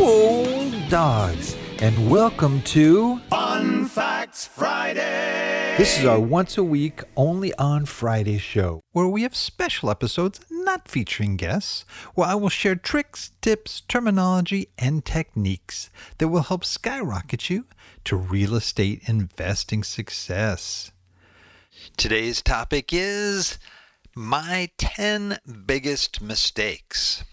Old dogs, and welcome to Fun Facts Friday. this is our once a week, only on Friday show, where we have special episodes not featuring guests, where I will share tricks, tips, terminology, and techniques that will help skyrocket you to real estate investing success. Today's topic is my 10 biggest mistakes.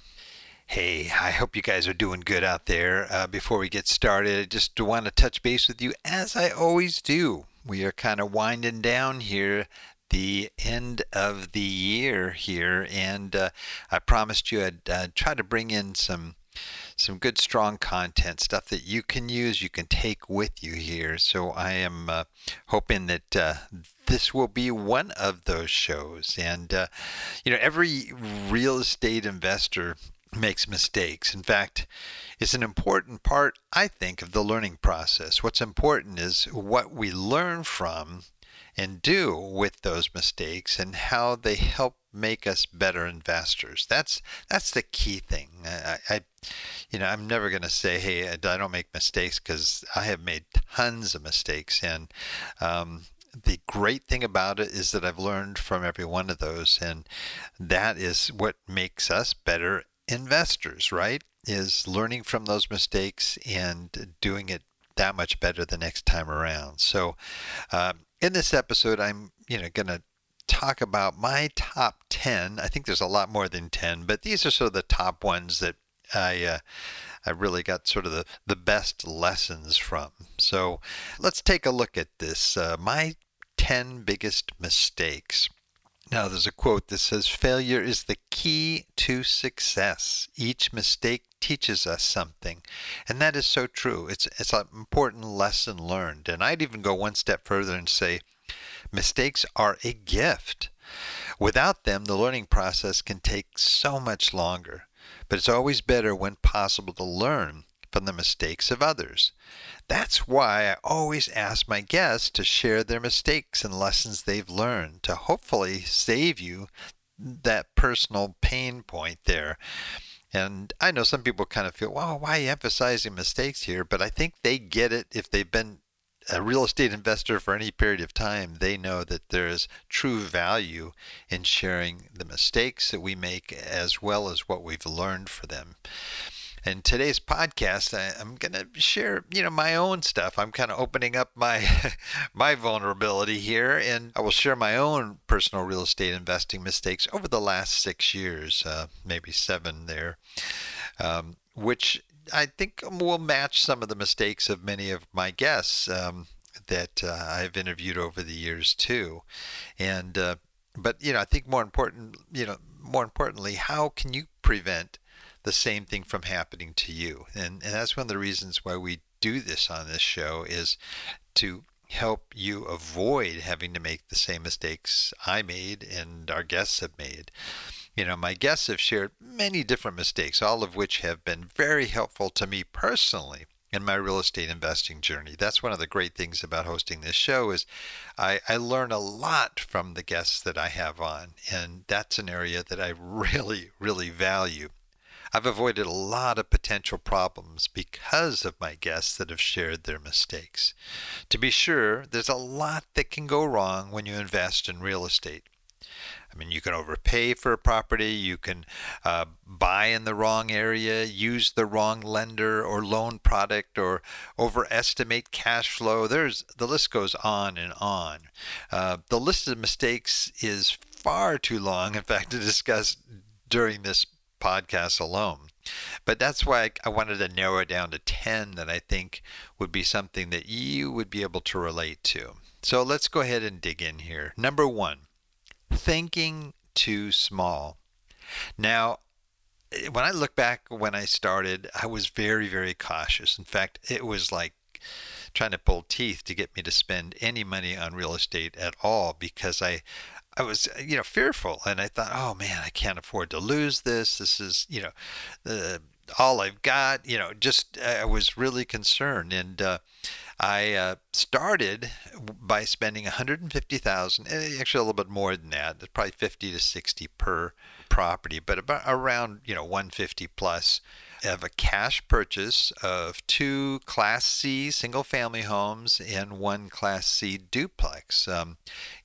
Hey, I hope you guys are doing good out there. Uh, before we get started, I just want to touch base with you as I always do. We are kind of winding down here the end of the year here, and uh, I promised you I'd uh, try to bring in some some good strong content stuff that you can use you can take with you here so i am uh, hoping that uh, this will be one of those shows and uh, you know every real estate investor makes mistakes in fact it's an important part i think of the learning process what's important is what we learn from and do with those mistakes and how they help make us better investors. That's that's the key thing. I, I you know, I'm never going to say, "Hey, I don't make mistakes," because I have made tons of mistakes, and um, the great thing about it is that I've learned from every one of those, and that is what makes us better investors. Right? Is learning from those mistakes and doing it that much better the next time around. So, um, in this episode, I'm you know going to talk about my top 10. I think there's a lot more than 10, but these are sort of the top ones that I uh, I really got sort of the, the best lessons from. So let's take a look at this. Uh, my 10 biggest mistakes. Now, there's a quote that says, Failure is the key to success. Each mistake teaches us something. And that is so true. It's, it's an important lesson learned. And I'd even go one step further and say, Mistakes are a gift. Without them, the learning process can take so much longer. But it's always better when possible to learn from the mistakes of others. That's why I always ask my guests to share their mistakes and lessons they've learned to hopefully save you that personal pain point there. And I know some people kind of feel, well, why emphasizing mistakes here? But I think they get it if they've been a real estate investor for any period of time, they know that there is true value in sharing the mistakes that we make as well as what we've learned for them. In today's podcast, I, am going to share, you know, my own stuff. I'm kind of opening up my my vulnerability here, and I will share my own personal real estate investing mistakes over the last six years, uh, maybe seven there, um, which I think will match some of the mistakes of many of my guests um, that uh, I've interviewed over the years too, and uh, but you know I think more important you know more importantly how can you prevent the same thing from happening to you and and that's one of the reasons why we do this on this show is to help you avoid having to make the same mistakes I made and our guests have made. You know, my guests have shared many different mistakes, all of which have been very helpful to me personally in my real estate investing journey. That's one of the great things about hosting this show is I, I learn a lot from the guests that I have on, and that's an area that I really, really value. I've avoided a lot of potential problems because of my guests that have shared their mistakes. To be sure, there's a lot that can go wrong when you invest in real estate. I mean, you can overpay for a property, you can uh, buy in the wrong area, use the wrong lender or loan product, or overestimate cash flow. There's the list goes on and on. Uh, the list of mistakes is far too long, in fact, to discuss during this podcast alone. But that's why I, I wanted to narrow it down to 10 that I think would be something that you would be able to relate to. So let's go ahead and dig in here. Number one thinking too small. Now, when I look back when I started, I was very, very cautious. In fact, it was like trying to pull teeth to get me to spend any money on real estate at all because I I was you know fearful and I thought, oh man, I can't afford to lose this. This is you know the all I've got. You know, just I was really concerned and. Uh, I uh, started by spending 150,000, eh, actually a little bit more than that. Probably 50 to 60 per property, but about around you know 150 plus of a cash purchase of two Class C single family homes and one Class C duplex um,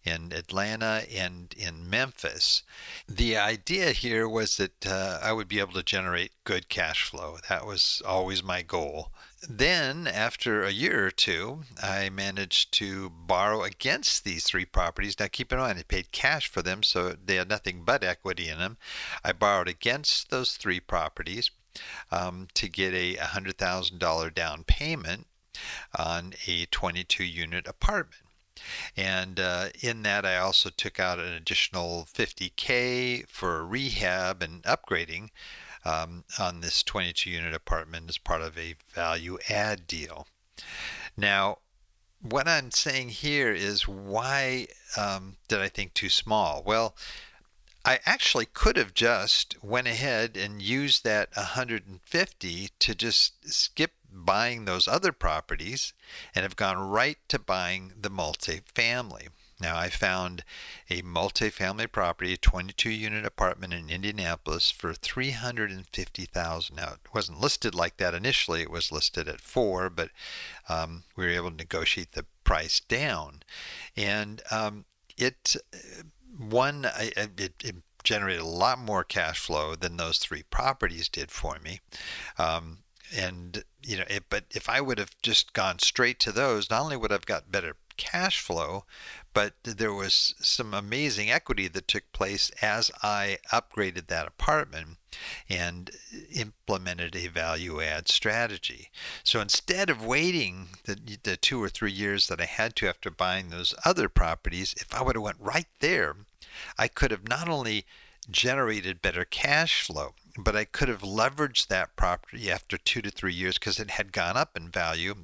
in Atlanta and in Memphis. The idea here was that uh, I would be able to generate good cash flow. That was always my goal. Then, after a year or two, I managed to borrow against these three properties. Now, keep in mind, I paid cash for them, so they had nothing but equity in them. I borrowed against those three properties um, to get a $100,000 down payment on a 22 unit apartment. And uh, in that, I also took out an additional 50K for rehab and upgrading um, on this 22 unit apartment as part of a value add deal. Now, what I'm saying here is why um, did I think too small? Well, I actually could have just went ahead and used that 150 to just skip buying those other properties and have gone right to buying the multifamily. Now, I found a multifamily property, a 22 unit apartment in Indianapolis for 350,000. Now, it wasn't listed like that initially, it was listed at four, but um, we were able to negotiate the price down. And um, it, one, it, it, generated a lot more cash flow than those three properties did for me. Um, and you know, it, but if I would have just gone straight to those, not only would I've got better cash flow, but there was some amazing equity that took place as I upgraded that apartment and implemented a value add strategy. So instead of waiting the, the two or three years that I had to after buying those other properties, if I would have went right there, I could have not only generated better cash flow, but I could have leveraged that property after two to three years because it had gone up in value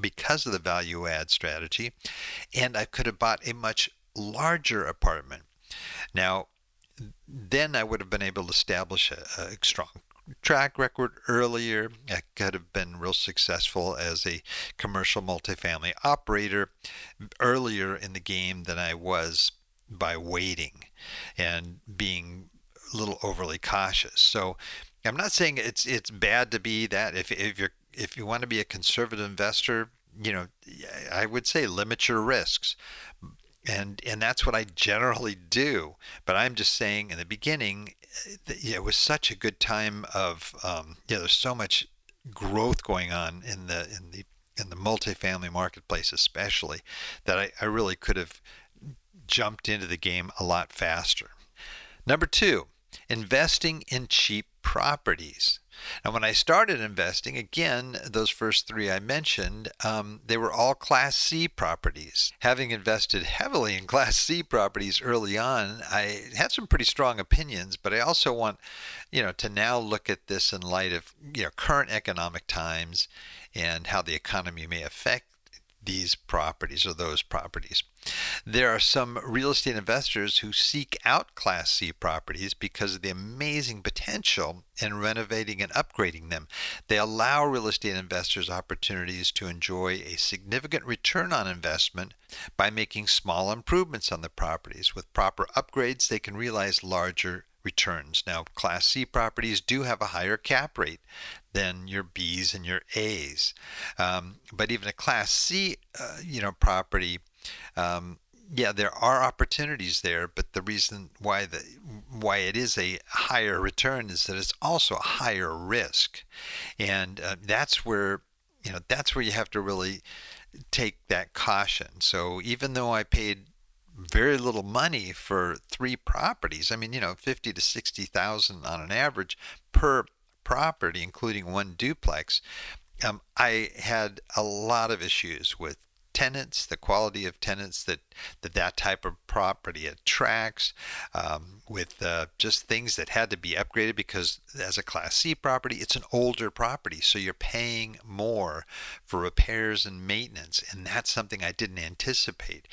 because of the value add strategy, and I could have bought a much larger apartment. Now, then I would have been able to establish a, a strong track record earlier. I could have been real successful as a commercial multifamily operator earlier in the game than I was by waiting and being a little overly cautious. So I'm not saying it's it's bad to be that if if you're if you want to be a conservative investor, you know, I would say limit your risks. And and that's what I generally do. But I'm just saying in the beginning, it was such a good time of um, yeah. There's so much growth going on in the in the in the multifamily marketplace, especially that I, I really could have jumped into the game a lot faster. Number two, investing in cheap properties. Now, when I started investing, again, those first three I mentioned, um, they were all Class C properties. Having invested heavily in Class C properties early on, I had some pretty strong opinions, but I also want, you know, to now look at this in light of, you know, current economic times and how the economy may affect these properties or those properties. There are some real estate investors who seek out Class C properties because of the amazing potential in renovating and upgrading them. They allow real estate investors opportunities to enjoy a significant return on investment by making small improvements on the properties. With proper upgrades, they can realize larger returns. Now, Class C properties do have a higher cap rate than your Bs and your As, um, but even a Class C, uh, you know, property. Um, yeah, there are opportunities there, but the reason why the why it is a higher return is that it's also a higher risk, and uh, that's where you know that's where you have to really take that caution. So even though I paid very little money for three properties. I mean, you know, fifty to sixty thousand on an average per property, including one duplex. Um, I had a lot of issues with tenants, the quality of tenants that that, that type of property attracts, um, with uh, just things that had to be upgraded because as a Class C property, it's an older property, so you're paying more for repairs and maintenance, and that's something I didn't anticipate.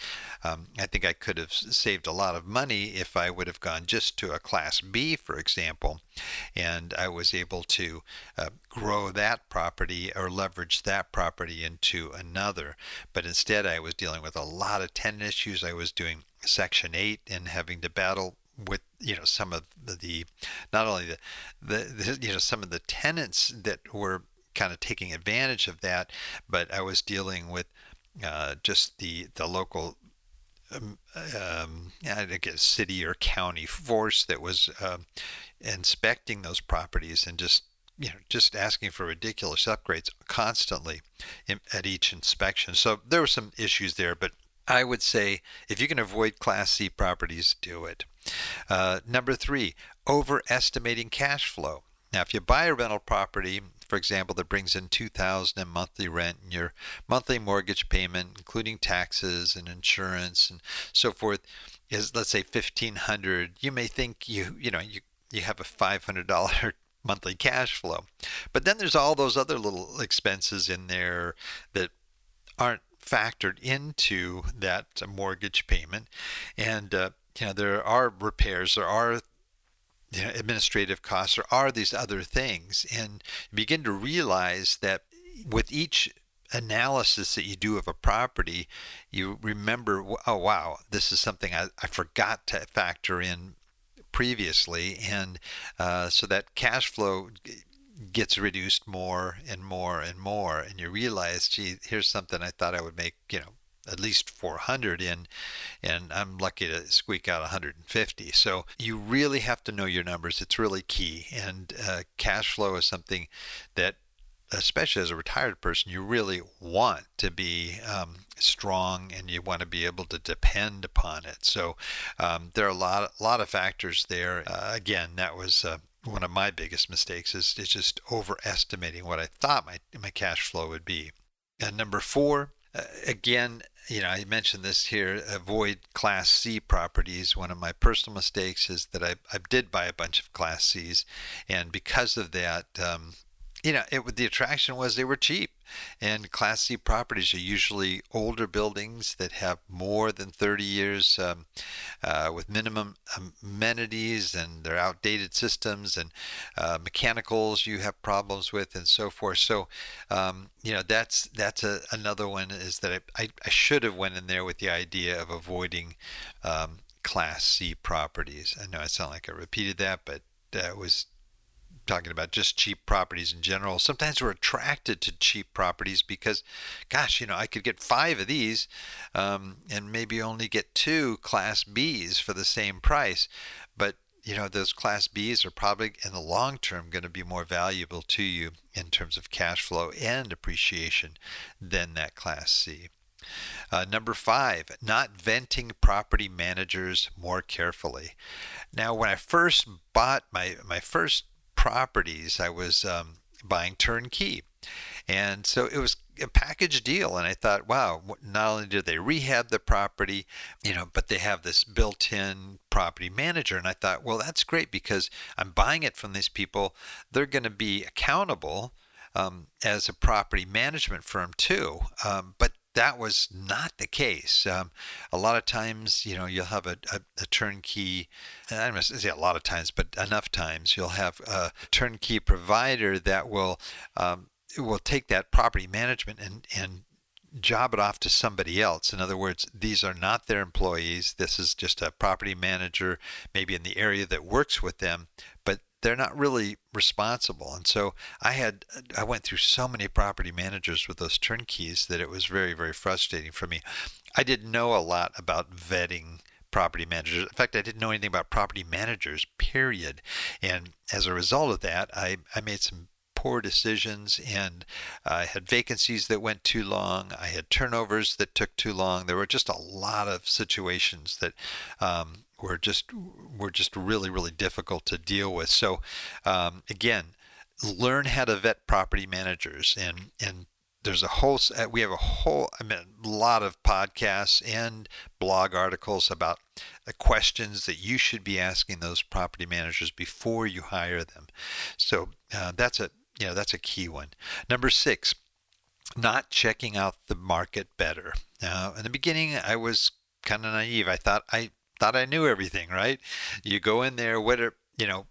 Um, I think I could have saved a lot of money if I would have gone just to a Class B, for example, and I was able to uh, grow that property or leverage that property into another. But instead, I was dealing with a lot of tenant issues. I was doing Section 8 and having to battle with you know some of the, not only the, the, the you know some of the tenants that were kind of taking advantage of that, but I was dealing with uh, just the the local um, um, I guess city or county force that was uh, inspecting those properties and just you know just asking for ridiculous upgrades constantly in, at each inspection. So there were some issues there, but I would say if you can avoid Class C properties, do it. Uh, number three, overestimating cash flow. Now, if you buy a rental property, for example, that brings in 2000 in monthly rent and your monthly mortgage payment, including taxes and insurance and so forth, is let's say 1500 you may think you you know you you have a $500 monthly cash flow. But then there's all those other little expenses in there that aren't factored into that mortgage payment. And, uh, you know, there are repairs, there are you know, administrative costs, or are these other things. And begin to realize that with each analysis that you do of a property, you remember, oh, wow, this is something I, I forgot to factor in previously. And uh, so that cash flow gets reduced more and more and more and you realize gee here's something i thought i would make you know at least 400 in and i'm lucky to squeak out 150 so you really have to know your numbers it's really key and uh, cash flow is something that especially as a retired person, you really want to be um, strong and you want to be able to depend upon it. So um, there are a lot, a lot of factors there. Uh, again, that was uh, one of my biggest mistakes is, is just overestimating what I thought my, my cash flow would be. And number four, uh, again, you know, I mentioned this here avoid Class C properties. One of my personal mistakes is that I, I did buy a bunch of Class Cs, and because of that, um, you know, it the attraction was they were cheap. And Class C properties are usually older buildings that have more than 30 years um, uh, with minimum amenities and they're outdated systems and uh, mechanicals you have problems with and so forth. So, um, you know, that's that's a, another one is that I, I, I, should have went in there with the idea of avoiding um, Class C properties. I know I sound like I repeated that, but that was talking about just cheap properties in general. Sometimes we're attracted to cheap properties because, gosh, you know, I could get five of these um, and maybe only get two Class Bs for the same price. But, you know, those Class Bs are probably in the long term going to be more valuable to you in terms of cash flow and appreciation than that Class C. Uh, number five, not venting property managers more carefully. Now, when I first bought my, my first properties I was um, buying turnkey. And so it was a package deal. And I thought, wow, not only do they rehab the property, you know, but they have this built in property manager. And I thought, well, that's great because I'm buying it from these people. They're going to be accountable um, as a property management firm too. Um, but that was not the case. Um, a lot of times, you know, you'll have a, a, a turnkey, I don't say a lot of times, but enough times, you'll have a turnkey provider that will um, will take that property management and, and job it off to somebody else. In other words, these are not their employees. This is just a property manager, maybe in the area that works with them, they're not really responsible. And so I had I went through so many property managers with those turnkeys that it was very very frustrating for me. I didn't know a lot about vetting property managers. In fact, I didn't know anything about property managers, period. And as a result of that, I, I made some poor decisions and I had vacancies that went too long. I had turnovers that took too long. There were just a lot of situations that um, were just were just really really difficult to deal with. So um, again, learn how to vet property managers and and there's a whole we have a whole I mean a lot of podcasts and blog articles about the questions that you should be asking those property managers before you hire them. So uh, that's a you know that's a key one. Number six, not checking out the market better. Now, in the beginning, I was kind of naive. I thought I thought I knew everything. Right? You go in there, what are you know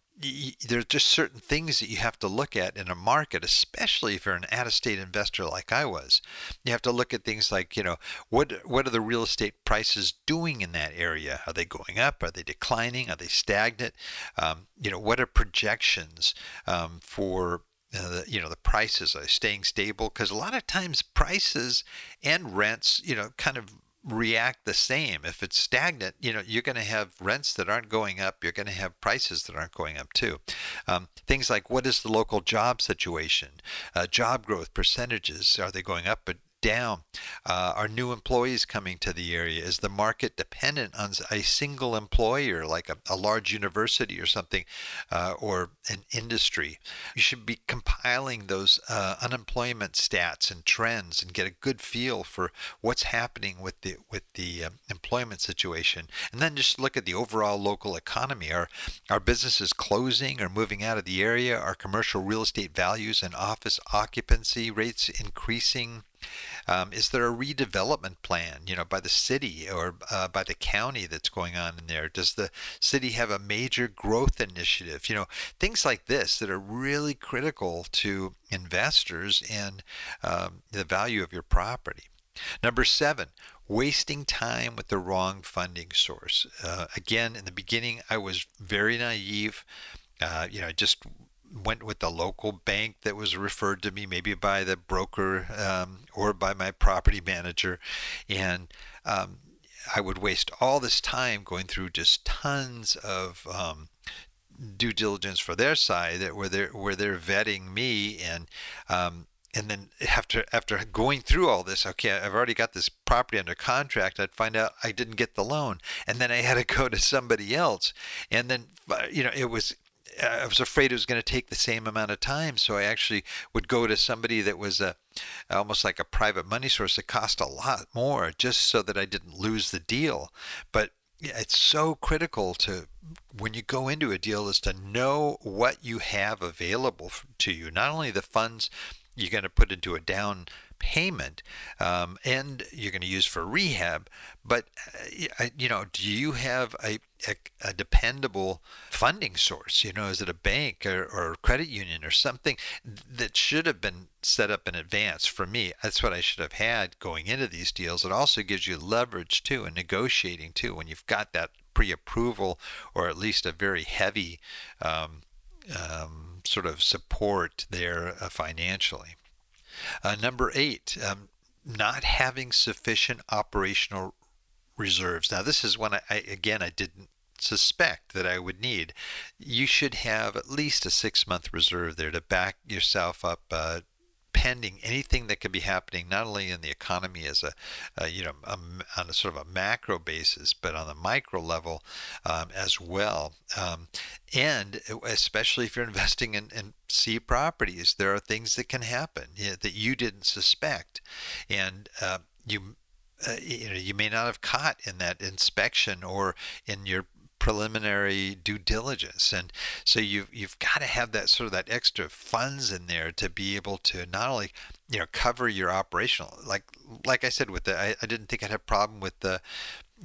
there's just certain things that you have to look at in a market, especially if you're an out-of-state investor like I was. You have to look at things like, you know, what what are the real estate prices doing in that area? Are they going up? Are they declining? Are they stagnant? Um, you know, what are projections um, for uh, the, you know the prices are staying stable because a lot of times prices and rents you know kind of react the same. If it's stagnant, you know, you're going to have rents that aren't going up. You're going to have prices that aren't going up too. Um, things like what is the local job situation, uh, job growth percentages? Are they going up? Down? Uh, are new employees coming to the area? Is the market dependent on a single employer, like a, a large university or something, uh, or an industry? You should be compiling those uh, unemployment stats and trends and get a good feel for what's happening with the with the um, employment situation, and then just look at the overall local economy. Are are businesses closing or moving out of the area? Are commercial real estate values and office occupancy rates increasing? Um, is there a redevelopment plan, you know, by the city or uh, by the county that's going on in there? Does the city have a major growth initiative? You know, things like this that are really critical to investors and um, the value of your property. Number seven, wasting time with the wrong funding source. Uh, again, in the beginning, I was very naive. Uh, you know, I just went with the local bank that was referred to me, maybe by the broker um, or by my property manager, and um, I would waste all this time going through just tons of um, due diligence for their side, that where they're where they're vetting me and. Um, and then after after going through all this, okay, I've already got this property under contract. I'd find out I didn't get the loan, and then I had to go to somebody else, and then uh, you know it was I was afraid it was going to take the same amount of time, so I actually would go to somebody that was a almost like a private money source that cost a lot more, just so that I didn't lose the deal. But it's so critical to when you go into a deal is to know what you have available to you, not only the funds you're going to put into a down payment um, and you're going to use for rehab but uh, you know do you have a, a, a, dependable funding source? You know is it a bank or, or credit union or something that should have been set up in advance? For me that's what i should have had going into these deals. It also gives you leverage too and negotiating too when you've got that pre-approval or at least a very heavy um, um, sort of support there uh, financially uh, number eight, um, not having sufficient operational reserves. Now, this is one I, I, again I didn't suspect that I would need. You should have at least a six month reserve there to back yourself up uh, pending anything that could be happening not only in the economy as a, a you know a, on a sort of a macro basis but on the micro level um, as well. Um, and especially if you're investing in, in properties there are things that can happen you know, that you didn't suspect. And uh, you uh, you know you may not have caught in that inspection or in your preliminary due diligence. And so you've you've got to have that sort of that extra funds in there to be able to not only you know cover your operational like like I said with the I, I didn't think I'd have a problem with the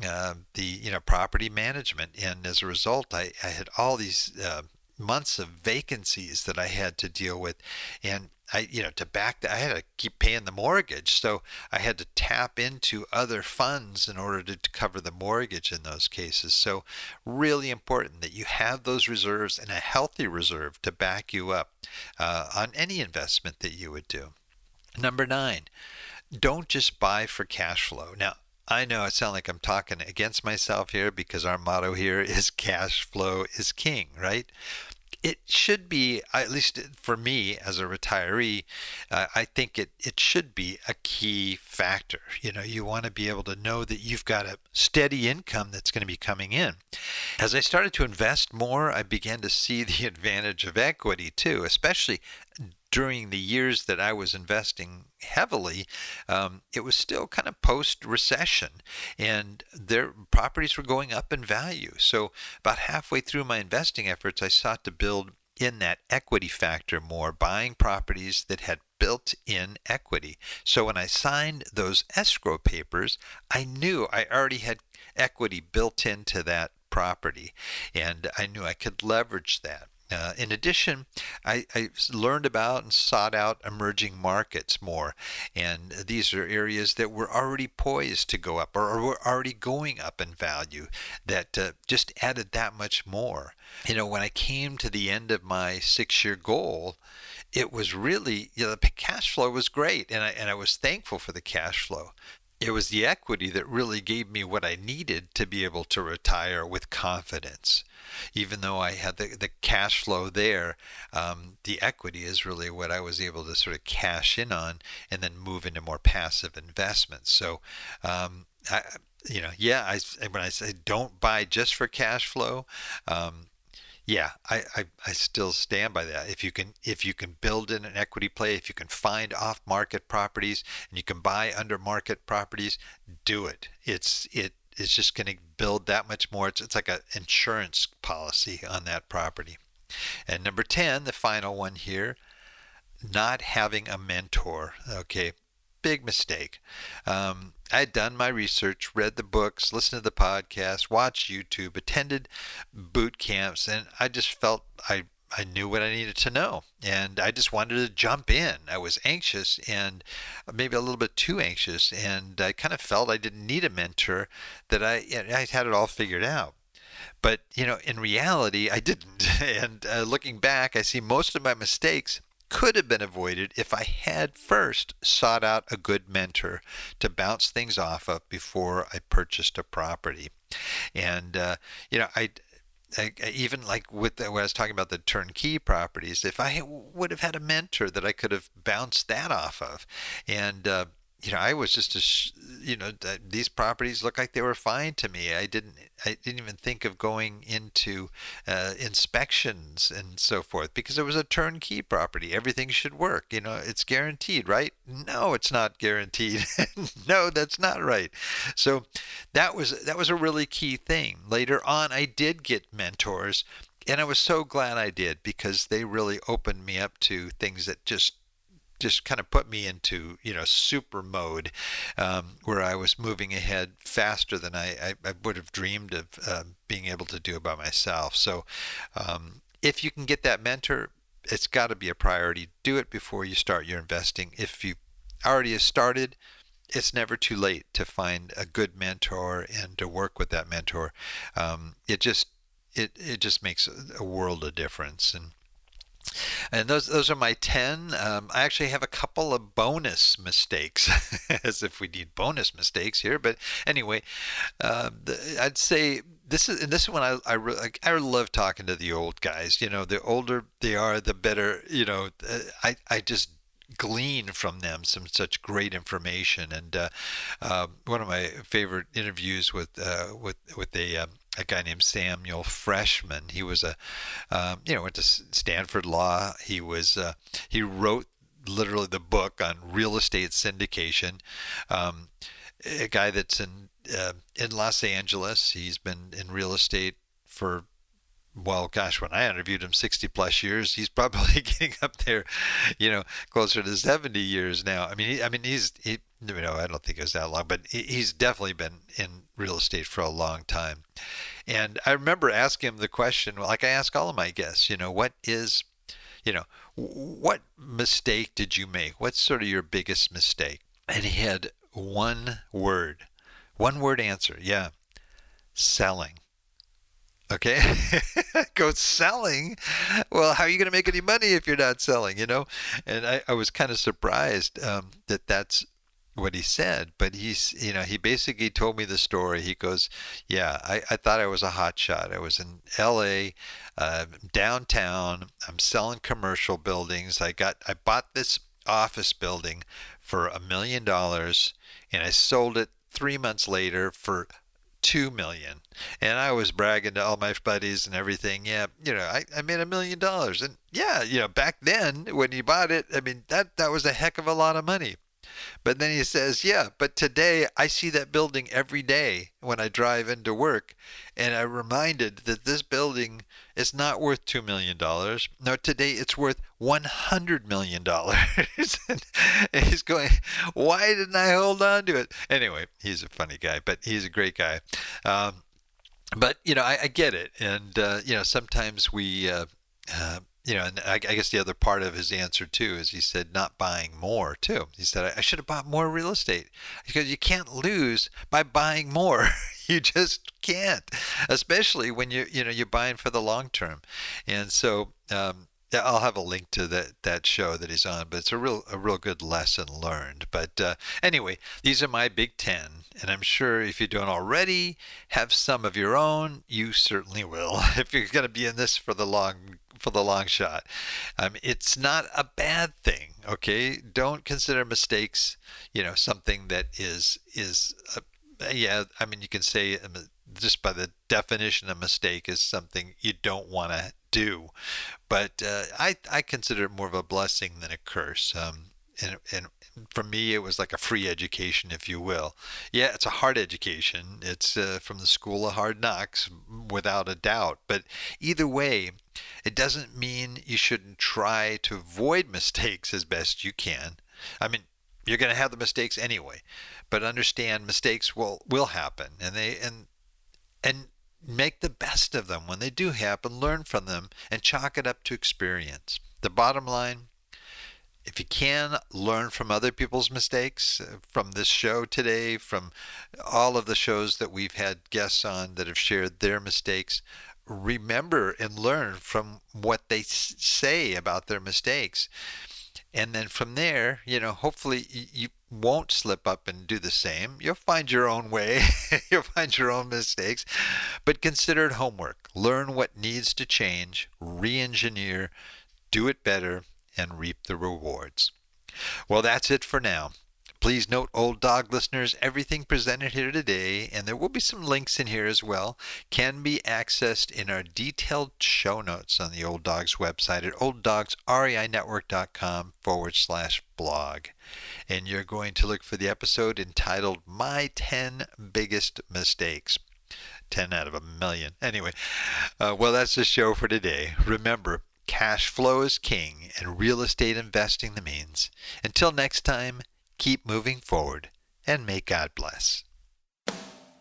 uh, the you know property management. And as a result I, I had all these uh, months of vacancies that I had to deal with. And I, you know, to back that, I had to keep paying the mortgage. So I had to tap into other funds in order to, to, cover the mortgage in those cases. So, really important that you have those reserves and a healthy reserve to back you up uh, on any investment that you would do. Number nine, don't just buy for cash flow. Now, I know I sound like I'm talking against myself here because our motto here is cash flow is king, right? It should be at least for me as a retiree uh, i think it, it should be a key factor. You know you want to be able to know that you've got a steady income that's going to be coming in. As i started to invest more i began to see the advantage of equity too especially during the years that I was investing heavily, um, it was still kind of post recession, and their properties were going up in value. So, about halfway through my investing efforts, I sought to build in that equity factor more, buying properties that had built in equity. So when I signed those escrow papers, I knew I already had equity built into that property and I knew I could leverage that. Uh, in addition, I, I, learned about and sought out emerging markets more. And these are areas that were already poised to go up or, were already going up in value that uh, just added that much more. You know, when I came to the end of my six year goal, it was really, you know, the cash flow was great. And I, and I was thankful for the cash flow it was the equity that really gave me what I needed to be able to retire with confidence. Even though I had the, the cash flow there, um, the equity is really what I was able to sort of cash in on and then move into more passive investments. So, um, I, you know, yeah, I, when I say don't buy just for cash flow, um, yeah, I, I, I, still stand by that. If you can if you can build in an equity play, if you can find off market properties and you can buy under market properties, do it. It's it it's just going to build that much more. It's, it's like an insurance policy on that property. And number 10, the final one here, not having a mentor. Okay, big mistake. Um, I had done my research, read the books, listened to the podcast, watched YouTube, attended boot camps, and I just felt I I knew what I needed to know, and I just wanted to jump in. I was anxious and maybe a little bit too anxious, and I kind of felt I didn't need a mentor. That I I had it all figured out. But you know, in reality, I didn't. And uh, looking back, I see most of my mistakes could have been avoided if I had first sought out a good mentor to bounce things off of before I purchased a property. And, uh, you know, I, I, even like with the, when I was talking about the turnkey properties, if I would have had a mentor that I could have bounced that off of, and uh, you know, I was just a, you know, these properties look like they were fine to me. I didn't, I didn't even think of going into uh, inspections and so forth because it was a turnkey property. Everything should work. You know, it's guaranteed, right? No, it's not guaranteed. no, that's not right. So that was that was a really key thing. Later on, I did get mentors, and I was so glad I did because they really opened me up to things that just just kind of put me into you know super mode um, where I was moving ahead faster than I, I, I would have dreamed of uh, being able to do by myself. So um, if you can get that mentor, it's got to be a priority. Do it before you start your investing. If you already have started, it's never too late to find a good mentor and to work with that mentor. Um, it just it, it just makes a world of difference and and those those are my 10. Um, I actually have a couple of bonus mistakes, as if we need bonus mistakes here. But anyway, uh, the, I'd say this is and this is when I I, really, I love talking to the old guys. You know, the older they are, the better. You know, uh, I I just glean from them some such great information. And uh, uh, one of my favorite interviews with uh, with with a um, a guy named Samuel Freshman. He was a, um, you know, went to Stanford Law. He was, uh, he wrote literally the book on real estate syndication. Um, a guy that's in uh, in Los Angeles. He's been in real estate for well, gosh, when I interviewed him 60 plus years, he's probably getting up there, you know, closer to 70 years now. I mean, he, I mean, he's, he, you know, I don't think it was that long, but he's definitely been in real estate for a long time. And I remember asking him the question, like I ask all of my guests, you know, what is, you know, what mistake did you make? What's sort of your biggest mistake? And he had one word, one word answer. Yeah, selling. Okay, go selling. Well, how are you going to make any money if you're not selling? You know, and I, I was kind of surprised um, that that's what he said, but he's, you know, he basically told me the story. He goes, Yeah, I, I thought I was a hot shot. I was in LA, uh, downtown. I'm selling commercial buildings. I got, I bought this office building for a million dollars and I sold it three months later for two million. And I was bragging to all my buddies and everything. Yeah, you know, I, I made a million dollars. And yeah, you know, back then when you bought it, I mean, that, that was a heck of a lot of money. But then he says, Yeah, but today I see that building every day when I drive into work. And I'm reminded that this building is not worth $2 million. No, today it's worth $100 million. he's going, Why didn't I hold on to it? Anyway, he's a funny guy, but he's a great guy. Um, but, you know, I, I get it. And, uh, you know, sometimes we, uh, uh, you know, and I, I, guess the other part of his answer too is he said not buying more too. He said I, I should have bought more real estate because you can't lose by buying more. you just can't, especially when you you know you're buying for the long term. And so um, I'll have a link to that that show that he's on, but it's a real a real good lesson learned. But uh, anyway, these are my Big Ten, and I'm sure if you don't already have some of your own, you certainly will if you're going to be in this for the long for the long shot. Um, it's not a bad thing. Okay, don't consider mistakes, you know, something that is is a, yeah. I mean, you can say um, just by the definition, a mistake is something you don't want to do, but uh, I I consider it more of a blessing than a curse. Um, and, and for me, it was like a free education, if you will. Yeah, it's a hard education. It's uh, from the school of hard knocks, without a doubt. But either way, it doesn't mean you shouldn't try to avoid mistakes as best you can. I mean, you're going to have the mistakes anyway, but understand mistakes will will happen, and they and and make the best of them when they do happen. Learn from them and chalk it up to experience. The bottom line if you can learn from other people's mistakes uh, from this show today from all of the shows that we've had guests on that have shared their mistakes remember and learn from what they say about their mistakes. And then from there you know hopefully you won't slip up and do the same. You'll find your own way you'll find your own mistakes. But consider it homework. Learn what needs to change re-engineer do it better and reap the rewards. Well, that's it for now. Please note, Old Dog listeners, everything presented here today, and there will be some links in here as well, can be accessed in our detailed show notes on the Old Dogs website at olddogsreinetwork.com forward slash blog. And you're going to look for the episode entitled My 10 Biggest Mistakes. 10 out of a million. Anyway, uh, well, that's the show for today. Remember, Cash flow is king and real estate investing the means. Until next time, keep moving forward and may God bless.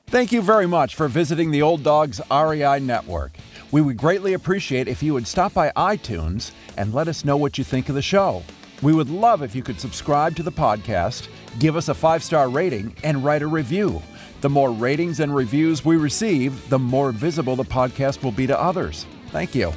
Thank you very much for visiting the Old Dogs REI Network. We would greatly appreciate if you would stop by iTunes and let us know what you think of the show. We would love if you could subscribe to the podcast, give us a five star rating, and write a review. The more ratings and reviews we receive, the more visible the podcast will be to others. Thank you.